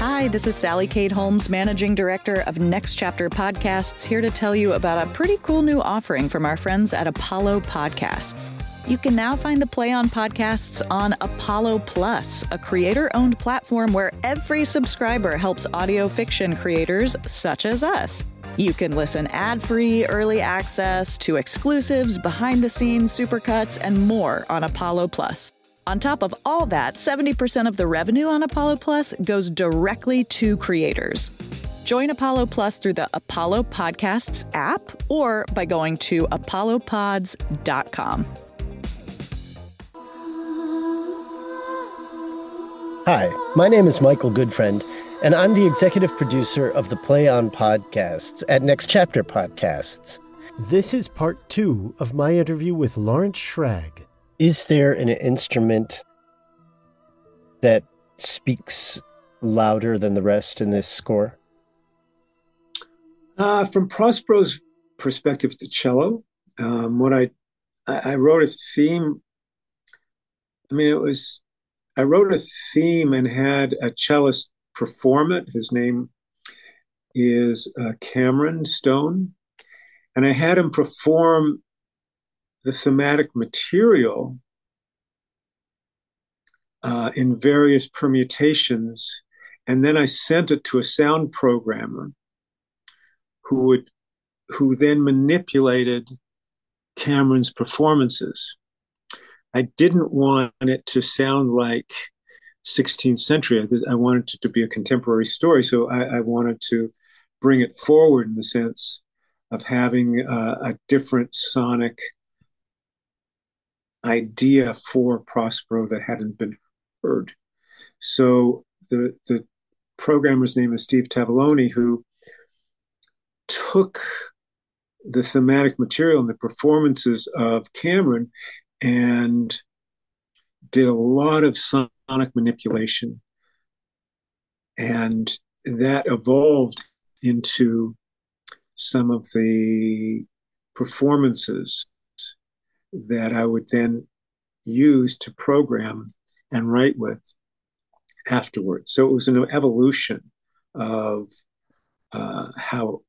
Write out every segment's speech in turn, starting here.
Hi, this is Sally Kate Holmes, Managing Director of Next Chapter Podcasts, here to tell you about a pretty cool new offering from our friends at Apollo Podcasts. You can now find the Play On podcasts on Apollo Plus, a creator owned platform where every subscriber helps audio fiction creators such as us. You can listen ad free, early access to exclusives, behind the scenes, supercuts, and more on Apollo Plus. On top of all that, 70% of the revenue on Apollo Plus goes directly to creators. Join Apollo Plus through the Apollo Podcasts app or by going to apollopods.com. Hi, my name is Michael Goodfriend, and I'm the executive producer of the Play On podcasts at Next Chapter Podcasts. This is part two of my interview with Lawrence Shragge. Is there an instrument that speaks louder than the rest in this score? Uh, from Prospero's perspective, the cello. Um, what I, I wrote a theme. I mean, it was I wrote a theme and had a cellist perform it. His name is uh, Cameron Stone, and I had him perform the thematic material uh, in various permutations, and then I sent it to a sound programmer who would who then manipulated Cameron's performances. I didn't want it to sound like 16th century. I wanted it to be a contemporary story, so I, I wanted to bring it forward in the sense of having uh, a different sonic idea for Prospero that hadn't been heard. So the the programmer's name is Steve Tavaglione, who took the thematic material and the performances of Cameron and did a lot of sonic manipulation. And that evolved into some of the performances that I would then use to program and write with afterwards. So it was an evolution of uh, how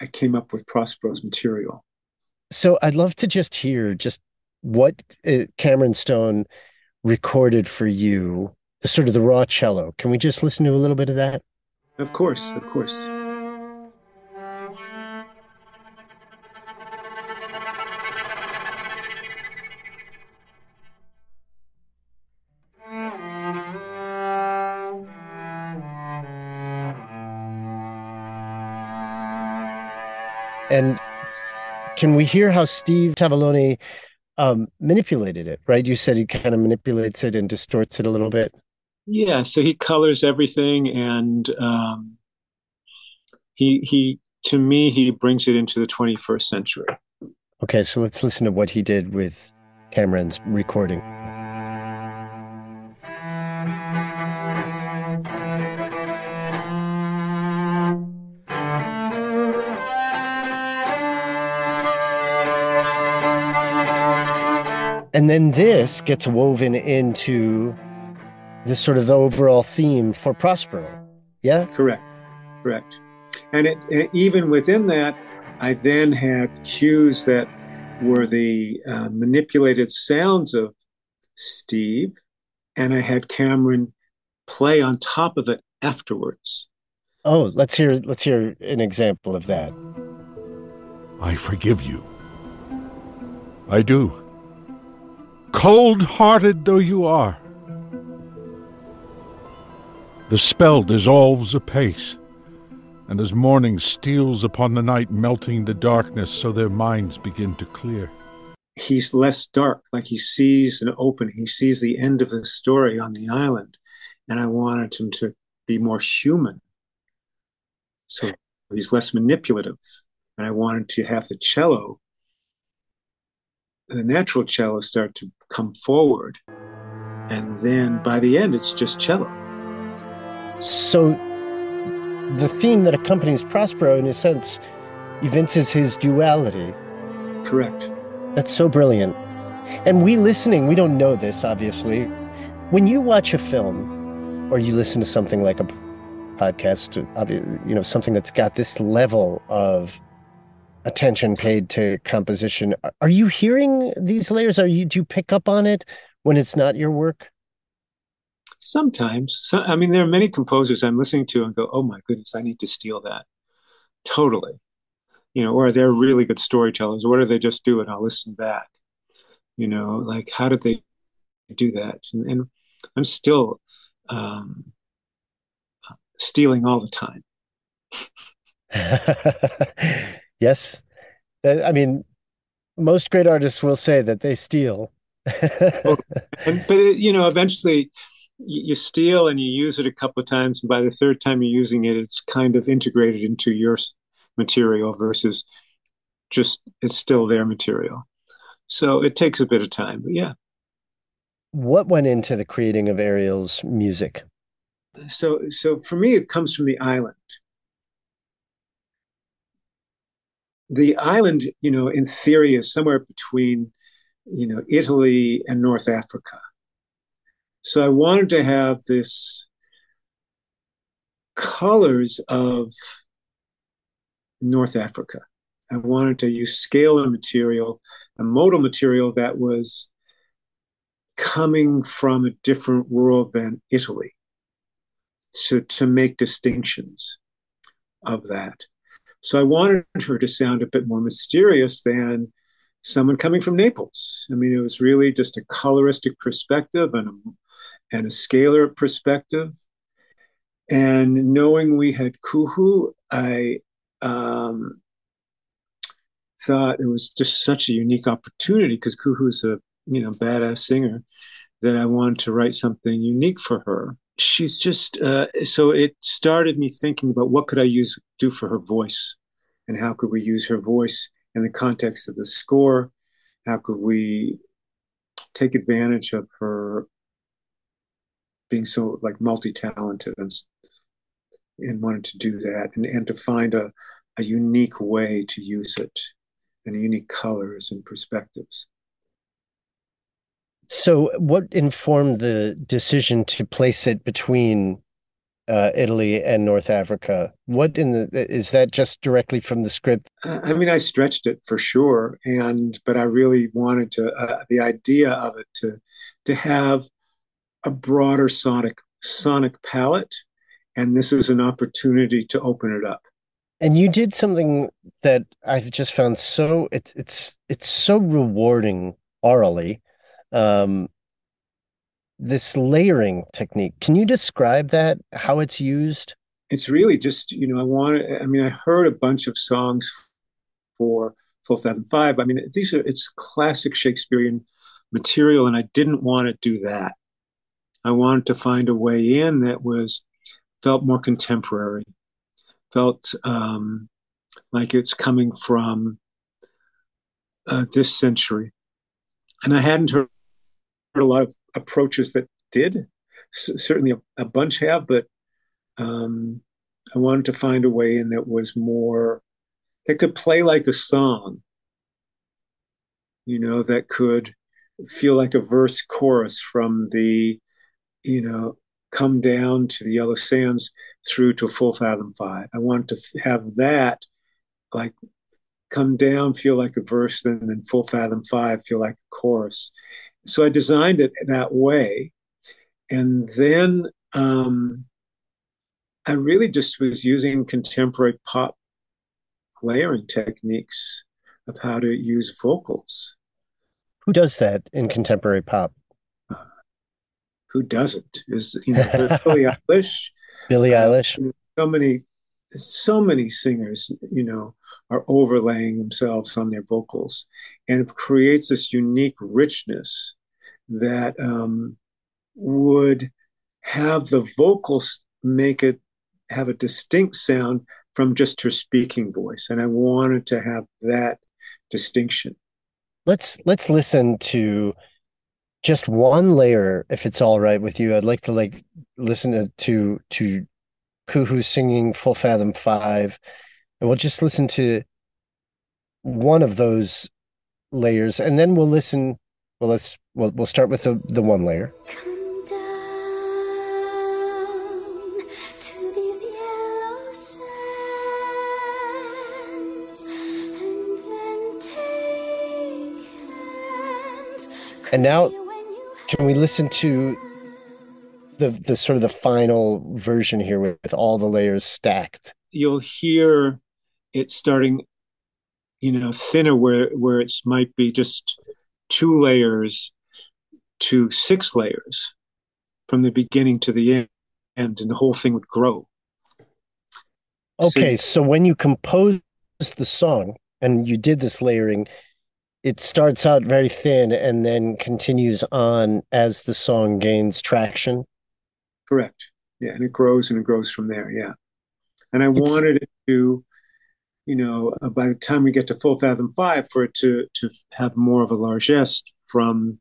I came up with Prospero's material. So I'd love to just hear just what uh, Cameron Stone recorded for you, the sort of the raw cello. Can we just listen to a little bit of that? Of course, of course. And can we hear how Steve Tavaglione um, manipulated it? Right, you said he kind of manipulates it and distorts it a little bit. Yeah, so he colors everything, and um, he he to me he brings it into the 21st century. Okay, so let's listen to what he did with Cameron's recording. And then this gets woven into the sort of overall theme for Prospero. Yeah? Correct. Correct. And it, it, even within that, I then had cues that were the uh, manipulated sounds of Steve, and I had Cameron play on top of it afterwards. Oh, let's hear let's hear an example of that. I forgive you. I do. Cold hearted though you are. The spell dissolves apace, and as morning steals upon the night, melting the darkness so their minds begin to clear. he's less dark, like he sees an opening. he sees the end of the story on the island. And I wanted him to be more human. So he's less manipulative. And I wanted to have the cello, the natural cello, start to come forward. And then by the end, it's just cello. So the theme that accompanies Prospero, in a sense, evinces his duality. Correct. That's so brilliant. And we listening, we don't know this, obviously. When you watch a film or you listen to something like a podcast, you know, something that's got this level of attention paid to composition, are you hearing these layers? Are you do you pick up on it when it's not your work? Sometimes. So, I mean, there are many composers I'm listening to and go, oh my goodness, I need to steal that. Totally you know, or they're really good storytellers. What do they just do? And I'll listen back. You know, like how did they do that? And, and I'm still um, stealing all the time. yes, uh, I mean, most great artists will say that they steal. oh, and, but it, you know, eventually you steal and you use it a couple of times, and by the third time you're using it, it's kind of integrated into your material versus just it's still their material. So it takes a bit of time, but yeah. What went into the creating of Ariel's music? So so for me it comes from the island. The island, you know, in theory is somewhere between, you know, Italy and North Africa. So I wanted to have this colors of North Africa. I wanted to use scalar material, a modal material that was coming from a different world than Italy to, to make distinctions of that. So I wanted her to sound a bit more mysterious than someone coming from Naples. I mean, it was really just a coloristic perspective and a, and a scalar perspective. And knowing we had Kuhoo, I um, thought it was just such a unique opportunity because Kuhoo's a you know badass singer that I wanted to write something unique for her. She's just uh, so it started me thinking about what could I use do for her voice, and how could we use her voice in the context of the score? How could we take advantage of her being so like multi-talented and and wanted to do that and, and to find a, a unique way to use it and unique colors and perspectives. So, what informed the decision to place it between uh, Italy and North Africa? What in the is that just directly from the script? I mean, I stretched it for sure, and but I really wanted to uh, the idea of it to to have a broader sonic sonic palette and this was an opportunity to open it up and you did something that i've just found so it, it's it's so rewarding orally um this layering technique. Can you describe that how it's used? It's really just you know i want i mean i heard a bunch of songs for full fathom five. I mean these are it's classic shakespearean material and i didn't want to do that. I wanted to find a way in that was felt more contemporary, felt um, like it's coming from uh, this century. And I hadn't heard, a lot of approaches that did. S- certainly a, a, bunch have, but um, I wanted to find a way in that was more, that could play like a song, you know, that could feel like a verse chorus from the, you know, come down to the Yellow Sands through to Full Fathom Five. I want to have that like come down, feel like a verse, then in Full Fathom Five, feel like a chorus. So I designed it that way. And then um, I really just was using contemporary pop layering techniques of how to use vocals. Who does that in contemporary pop? who doesn't? Is you know Billie Eilish, Billie uh, Eilish. so many so many singers, you know, are overlaying themselves on their vocals, and it creates this unique richness that um, would have the vocals make it have a distinct sound from just her speaking voice, and I wanted to have that distinction. Let's let's listen to just one layer, if it's all right with you. I'd like to like listen to to, to Kuhoo singing Full Fathom Five, and we'll just listen to one of those layers, and then we'll listen. Well, let's we'll we'll start with the the one layer. And now, can we listen to the the sort of the final version here with, with all the layers stacked? You'll hear it starting, you know, thinner where where it might be just two layers to six layers from the beginning to the end, and the whole thing would grow. Okay, so, so when you compose the song and you did this layering, it starts out very thin and then continues on as the song gains traction. Correct. Yeah, and it grows and it grows from there. Yeah, and I it's, wanted it to, you know, uh, by the time we get to full fathom five, for it to to have more of a largesse from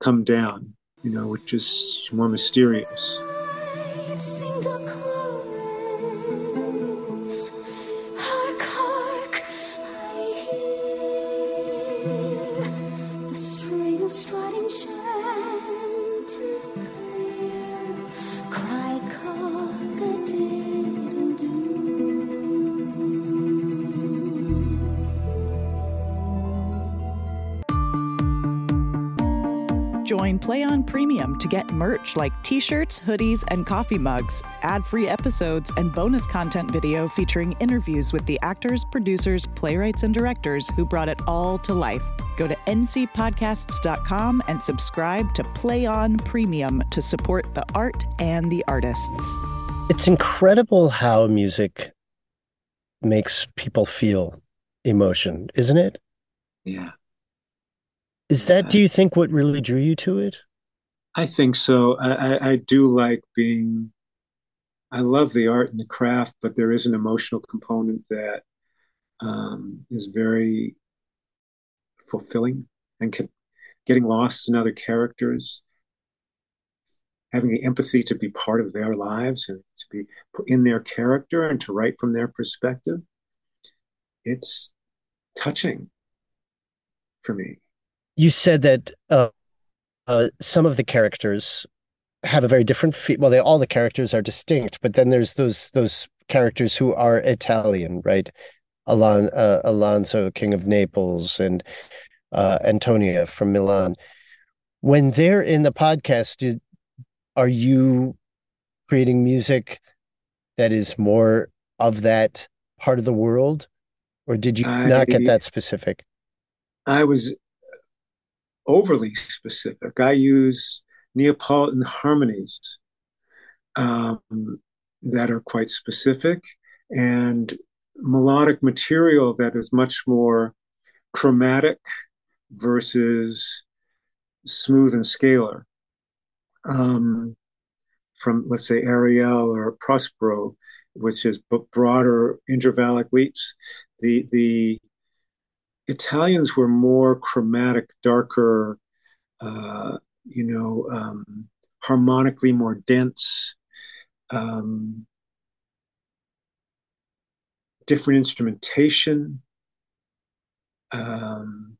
come down, you know, which is more mysterious. Play On Premium to get merch like t shirts, hoodies, and coffee mugs, ad free episodes, and bonus content video featuring interviews with the actors, producers, playwrights, and directors who brought it all to life. Go to ncpodcasts.com and subscribe to Play On Premium to support the art and the artists. It's incredible how music makes people feel emotion, isn't it? Yeah. Is that, do you think, what really drew you to it? I think so. I, I, I do like being, I love the art and the craft, but there is an emotional component that um, is very fulfilling and can, getting lost in other characters, having the empathy to be part of their lives and to be in their character and to write from their perspective. It's touching for me you said that uh, uh, some of the characters have a very different feel. Well, they all the characters are distinct, but then there's those those characters who are Italian, right? Alon, uh, Alonso, King of Naples, and uh, Antonio from Milan. When they're in the podcast, did, are you creating music that is more of that part of the world, or did you I, not get that specific? I was overly specific. I use Neapolitan harmonies um, that are quite specific and melodic material that is much more chromatic versus smooth and scalar. Um, from let's say Ariel or Prospero, which is broader intervallic leaps. The the Italians were more chromatic, darker, uh, you know, um, harmonically more dense, um, different instrumentation. Um,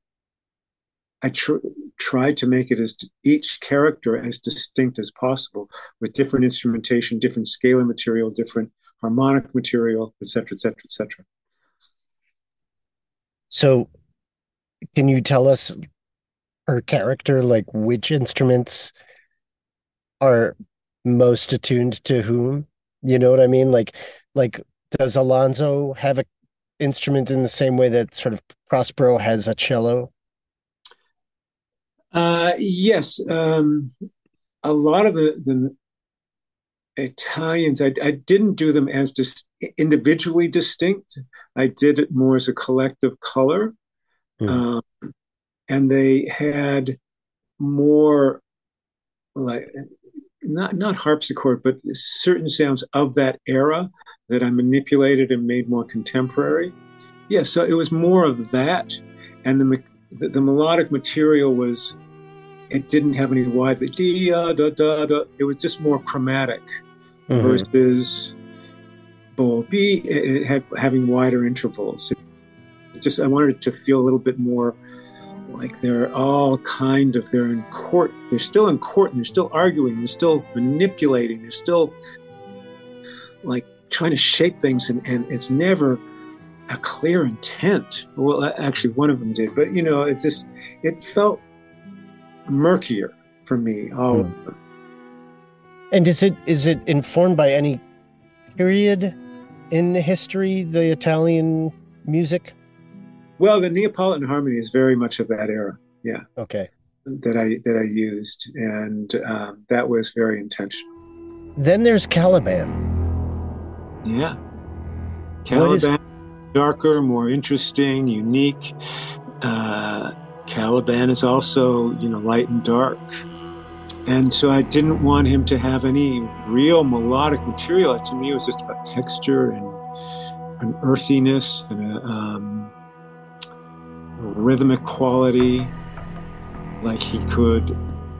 I tr- tried to make it as each character as distinct as possible with different instrumentation, different scalar material, different harmonic material, et cetera, et cetera, et etc. So, can you tell us her character, like which instruments are most attuned to whom? You know what I mean? Like, like does Alonso have an instrument in the same way that sort of Prospero has a cello? Uh, yes, um, a lot of the, the Italians, I, I, didn't do them as dis- individually distinct. I did it more as a collective color. Hmm. Um, and they had more like not not harpsichord, but certain sounds of that era that I manipulated and made more contemporary. Yeah, so it was more of that, and the the, the melodic material was it didn't have any wide da da da da. It was just more chromatic Mhm. versus bo b. It, had having wider intervals. It just I wanted it to feel a little bit more like they're all kind of they're in court. They're still in court and they're still arguing. They're still manipulating. They're still like trying to shape things, and, and it's never a clear intent. Well, actually, one of them did, but you know, it's just it felt murkier for me. All hmm. of. And is it is it informed by any period in the history, the Italian music? Well, the Neapolitan harmony is very much of that era. Yeah, Okay. that I that I used, and um, that was very intentional. Then there's Caliban. Yeah, What is- Caliban, darker, more interesting, unique. Uh, Caliban is also, you know, light and dark. And so I didn't want him to have any real melodic material. To me, it was just about texture and an earthiness and a, um, a rhythmic quality. Like he could,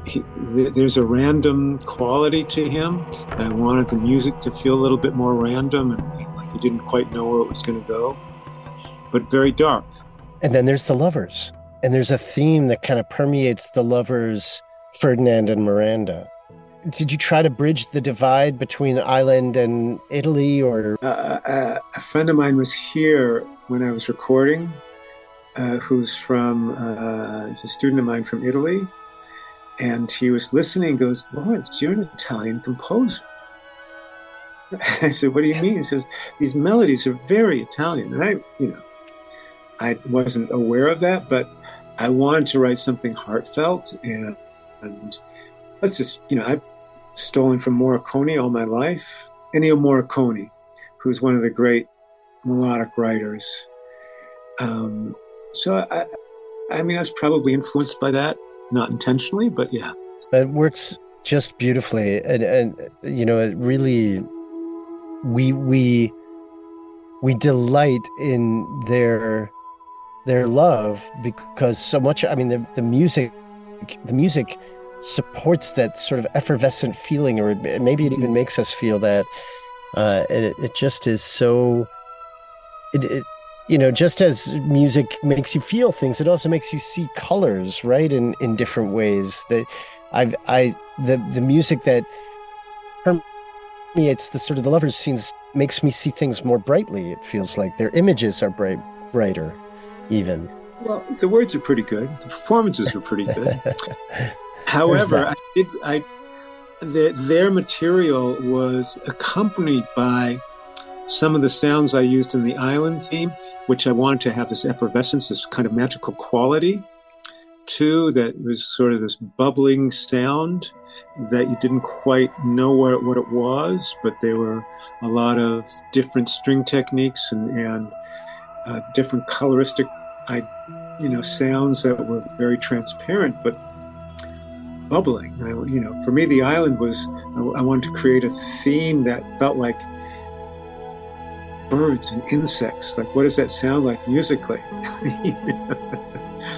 he, there's a random quality to him. I wanted the music to feel a little bit more random and like you didn't quite know where it was going to go, but very dark. And then there's the lovers. And there's a theme that kind of permeates the lovers, Ferdinand and Miranda. Did you try to bridge the divide between Ireland and Italy or uh, uh, a friend of mine was here when I was recording, uh, who's from, uh, he's a student of mine from Italy. And he was listening goes, Lawrence, you're an Italian composer. I said, What do you mean? He says, These melodies are very Italian. And I, you know, I wasn't aware of that, but I wanted to write something heartfelt. And, and let's just, you know, I've stolen from Morricone all my life. Ennio Morricone, who's one of the great melodic writers. Um, so I, I mean, I was probably influenced by that, not intentionally, but yeah. it works just beautifully and and you know it really we we we delight in their their love because so much i mean the, the music the music supports that sort of effervescent feeling or maybe it even makes us feel that uh and it, it just is so it, it you know just as music makes you feel things it also makes you see colors right in in different ways that i've i the the music that permeates the sort of the lovers scenes makes me see things more brightly it feels like their images are bright brighter even Well, the words are pretty good. The performances were pretty good. However. I did I the, their material was accompanied by some of the sounds I used in the island theme, which I wanted to have this effervescence, this kind of magical quality too, that was sort of this bubbling sound that you didn't quite know what, what it was, but there were a lot of different string techniques and, and uh, different coloristic I, you know, sounds that were very transparent, but bubbling. I, you know, for me, the island was, I, I wanted to create a theme that felt like birds and insects. Like, what does that sound like musically?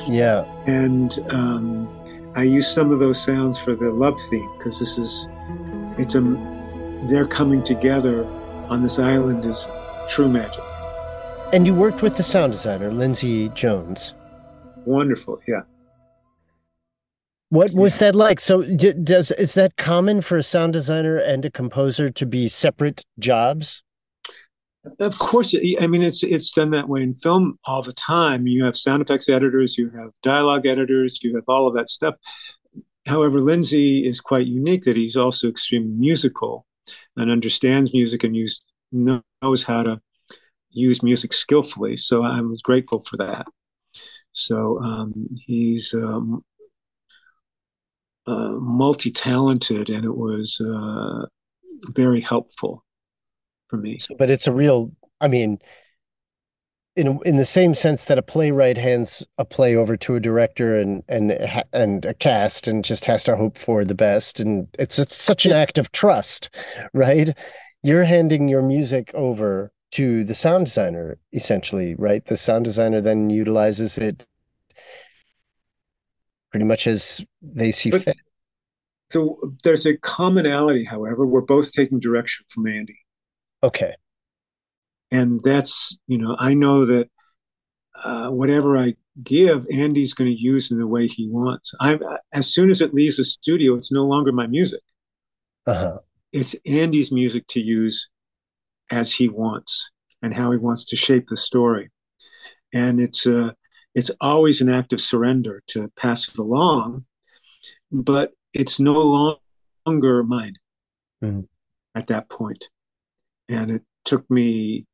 yeah and um, I used some of those sounds for the love theme because this is, it's a, they're coming together on this island is true magic. and you worked with the sound designer lindsay jones Wonderful, yeah. What was that like so d- does is that common for a sound designer and a composer to be separate jobs Of course, I mean it's it's done that way in film all the time. You have sound effects editors, you have dialogue editors, you have all of that stuff. However, Lindsay is quite unique that he's also extremely musical and understands music and use, knows how to use music skillfully. So I was grateful for that. So um, he's um, uh, multi-talented, and it was uh, very helpful. for me. So, but it's a real. I mean, in in the same sense that a playwright hands a play over to a director and and and a cast and just has to hope for the best, and it's, it's such an act of trust, right? You're handing your music over to the sound designer essentially, right? The sound designer then utilizes it pretty much as they see but, fit. So there's a commonality, however. We're both taking direction from Andy. Okay. And that's, you know, I know that uh, whatever I give, Andy's going to use in the way he wants. I'm as soon as it leaves the studio, it's no longer my music. Uh-huh. It's Andy's music to use as he wants and how he wants to shape the story. And it's uh, it's always an act of surrender to pass it along, but it's no longer mine mm. at that point. And it took me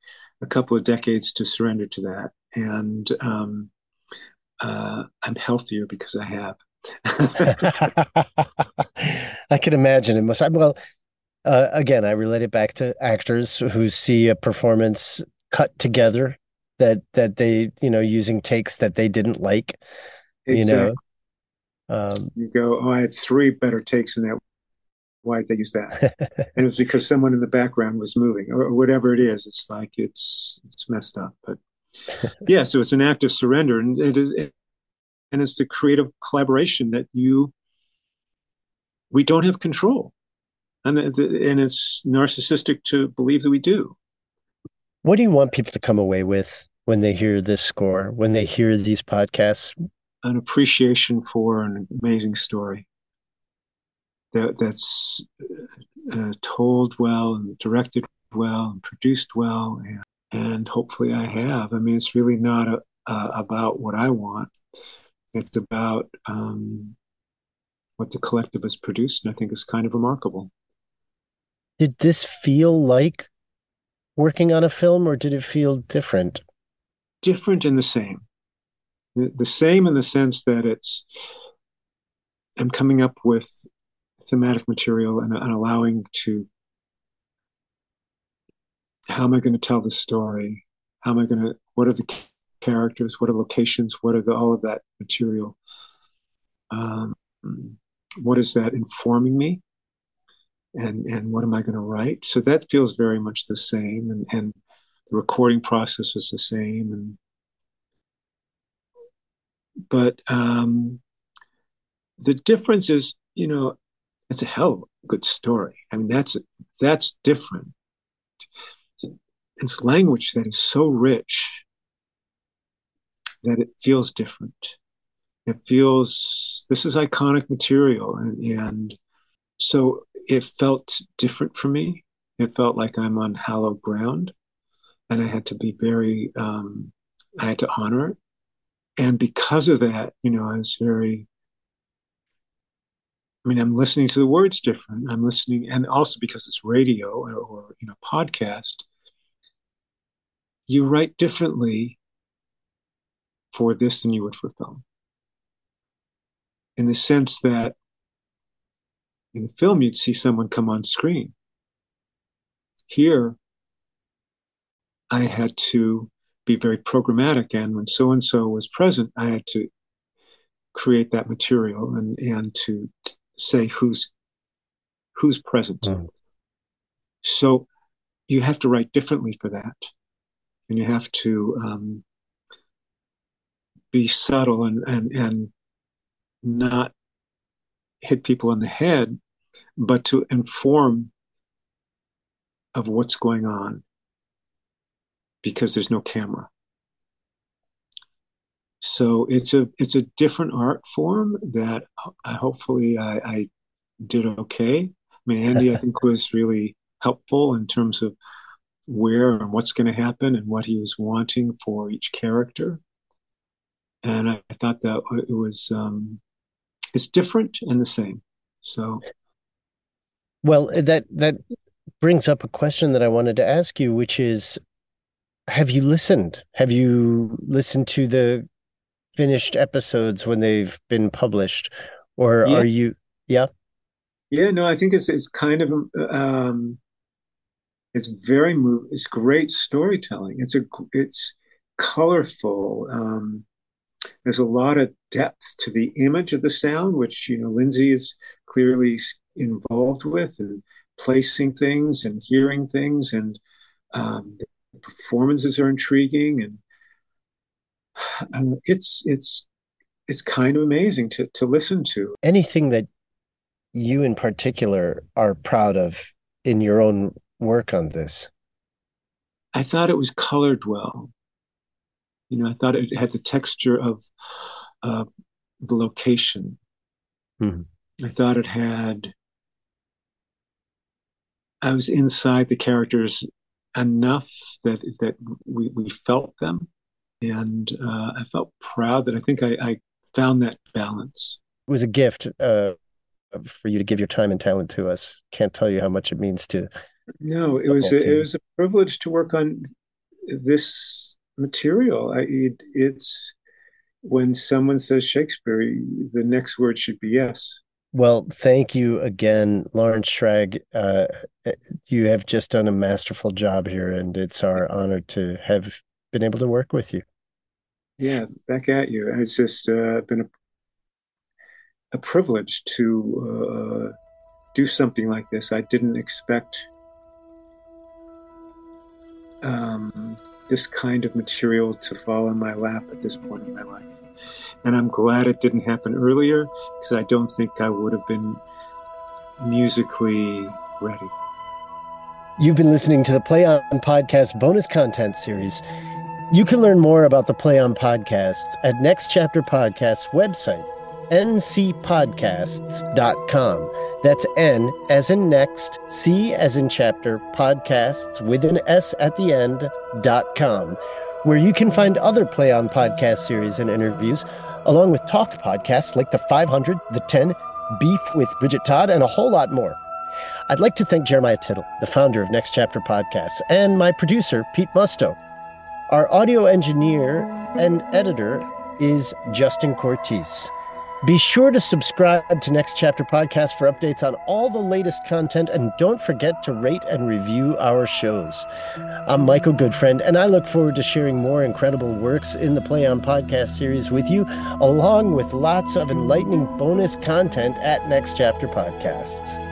a couple of decades to surrender to that. And um, uh, I'm healthier because I have. I can imagine it must. Well, uh, again, I relate it back to actors who see a performance cut together that that they you know using takes that they didn't like. Exactly. You know, um, you go, oh, I had three better takes in that. Why did they use that? and it was because someone in the background was moving, or, or whatever it is. It's like it's it's messed up, but yeah. So it's an act of surrender, and it is, it, and it's the creative collaboration that you we don't have control and and it's narcissistic to believe that we do. What do you want people to come away with when they hear this score? When they hear these podcasts? An appreciation for an amazing story that that's uh, told well and directed well and produced well, and, and hopefully I have. I mean, it's really not a, uh, about what I want. It's about um, what the collective has produced, and I think is kind of remarkable. Did this feel like working on a film or did it feel different? Different and the same. The same in the sense that it's, I'm coming up with thematic material and, and allowing to, how am I going to tell the story? How am I going to, what are the characters? What are locations? What are the, all of that material? Um, what is that informing me? and and what am I going to write? So that feels very much the same, and and the recording process was the same, and but um, the difference is, you know, it's a hell of a good story. I mean, that's that's different. It's language that is so rich that it feels different. It feels this is iconic material, and and so it felt different for me. It felt like I'm on hallowed ground, and I had to be very, um, I had to honor it. And because of that, you know, I was very, I mean, I'm listening to the words different. I'm listening, and also because it's radio or, or you know, podcast, you write differently for this than you would for film. In the sense that in film, you'd see someone come on screen. Here, I had to be very programmatic, and when so and so was present, I had to create that material and and to say who's who's present. Mm. So you have to write differently for that, and you have to um, be subtle and and and not hit people on the head, but to inform of what's going on because there's no camera. So it's a it's a different art form that I, hopefully I, I did okay. I mean, Andy I think was really helpful in terms of where and what's going to happen and what he was wanting for each character. And I, I thought that it was um, it's different and the same. So, well, that that brings up a question that I wanted to ask you, which is, have you listened? Have you listened to the finished episodes when they've been published, or yeah. are you? Yeah. Yeah, no, I think it's it's kind of um, It's very move. It's great storytelling. It's a it's colorful. Um, there's a lot of depth to the image of the sound, which you know Lindsay is clearly involved with, and placing things and hearing things, and um, performances are intriguing, and uh, it's it's it's kind of amazing to to listen to. Anything that you in particular are proud of in your own work on this? I thought it was colored well. You know, I thought it had the texture of uh, the location. Mm-hmm. I thought it had. I was inside the characters enough that that we, we felt them, and uh, I felt proud that I think I, I, found that balance. It was a gift uh, for you to give your time and talent to us. Can't tell you how much it means to. No, it was a, it was a privilege to work on this material. I, it, it's when someone says Shakespeare, the next word should be yes. Well, thank you again, Lawrence Shragge. Uh, you have just done a masterful job here, and it's our honor to have been able to work with you. Yeah, back at you. It's just uh, been a, a privilege to uh, do something like this. I didn't expect um, this kind of material to fall in my lap at this point in my life. And I'm glad it didn't happen earlier because I don't think I would have been musically ready. You've been listening to the Play On Podcast bonus content series. You can learn more about the Play On Podcasts at Next Chapter Podcast's website, ncpodcasts.com. That's N as in next, C as in chapter, podcasts with an S at the end, dot com, where you can find other Play On podcast series and interviews, along with talk podcasts like The 500, The 10, Beef with Bridget Todd, and a whole lot more. I'd like to thank Jeremiah Tittle, the founder of Next Chapter Podcasts, and my producer, Pete Musto. Our audio engineer and editor is Justin Cortese. Be sure to subscribe to Next Chapter Podcast for updates on all the latest content, and don't forget to rate and review our shows. I'm Michael Goodfriend, and I look forward to sharing more incredible works in the Play On Podcast series with you, along with lots of enlightening bonus content at Next Chapter Podcasts.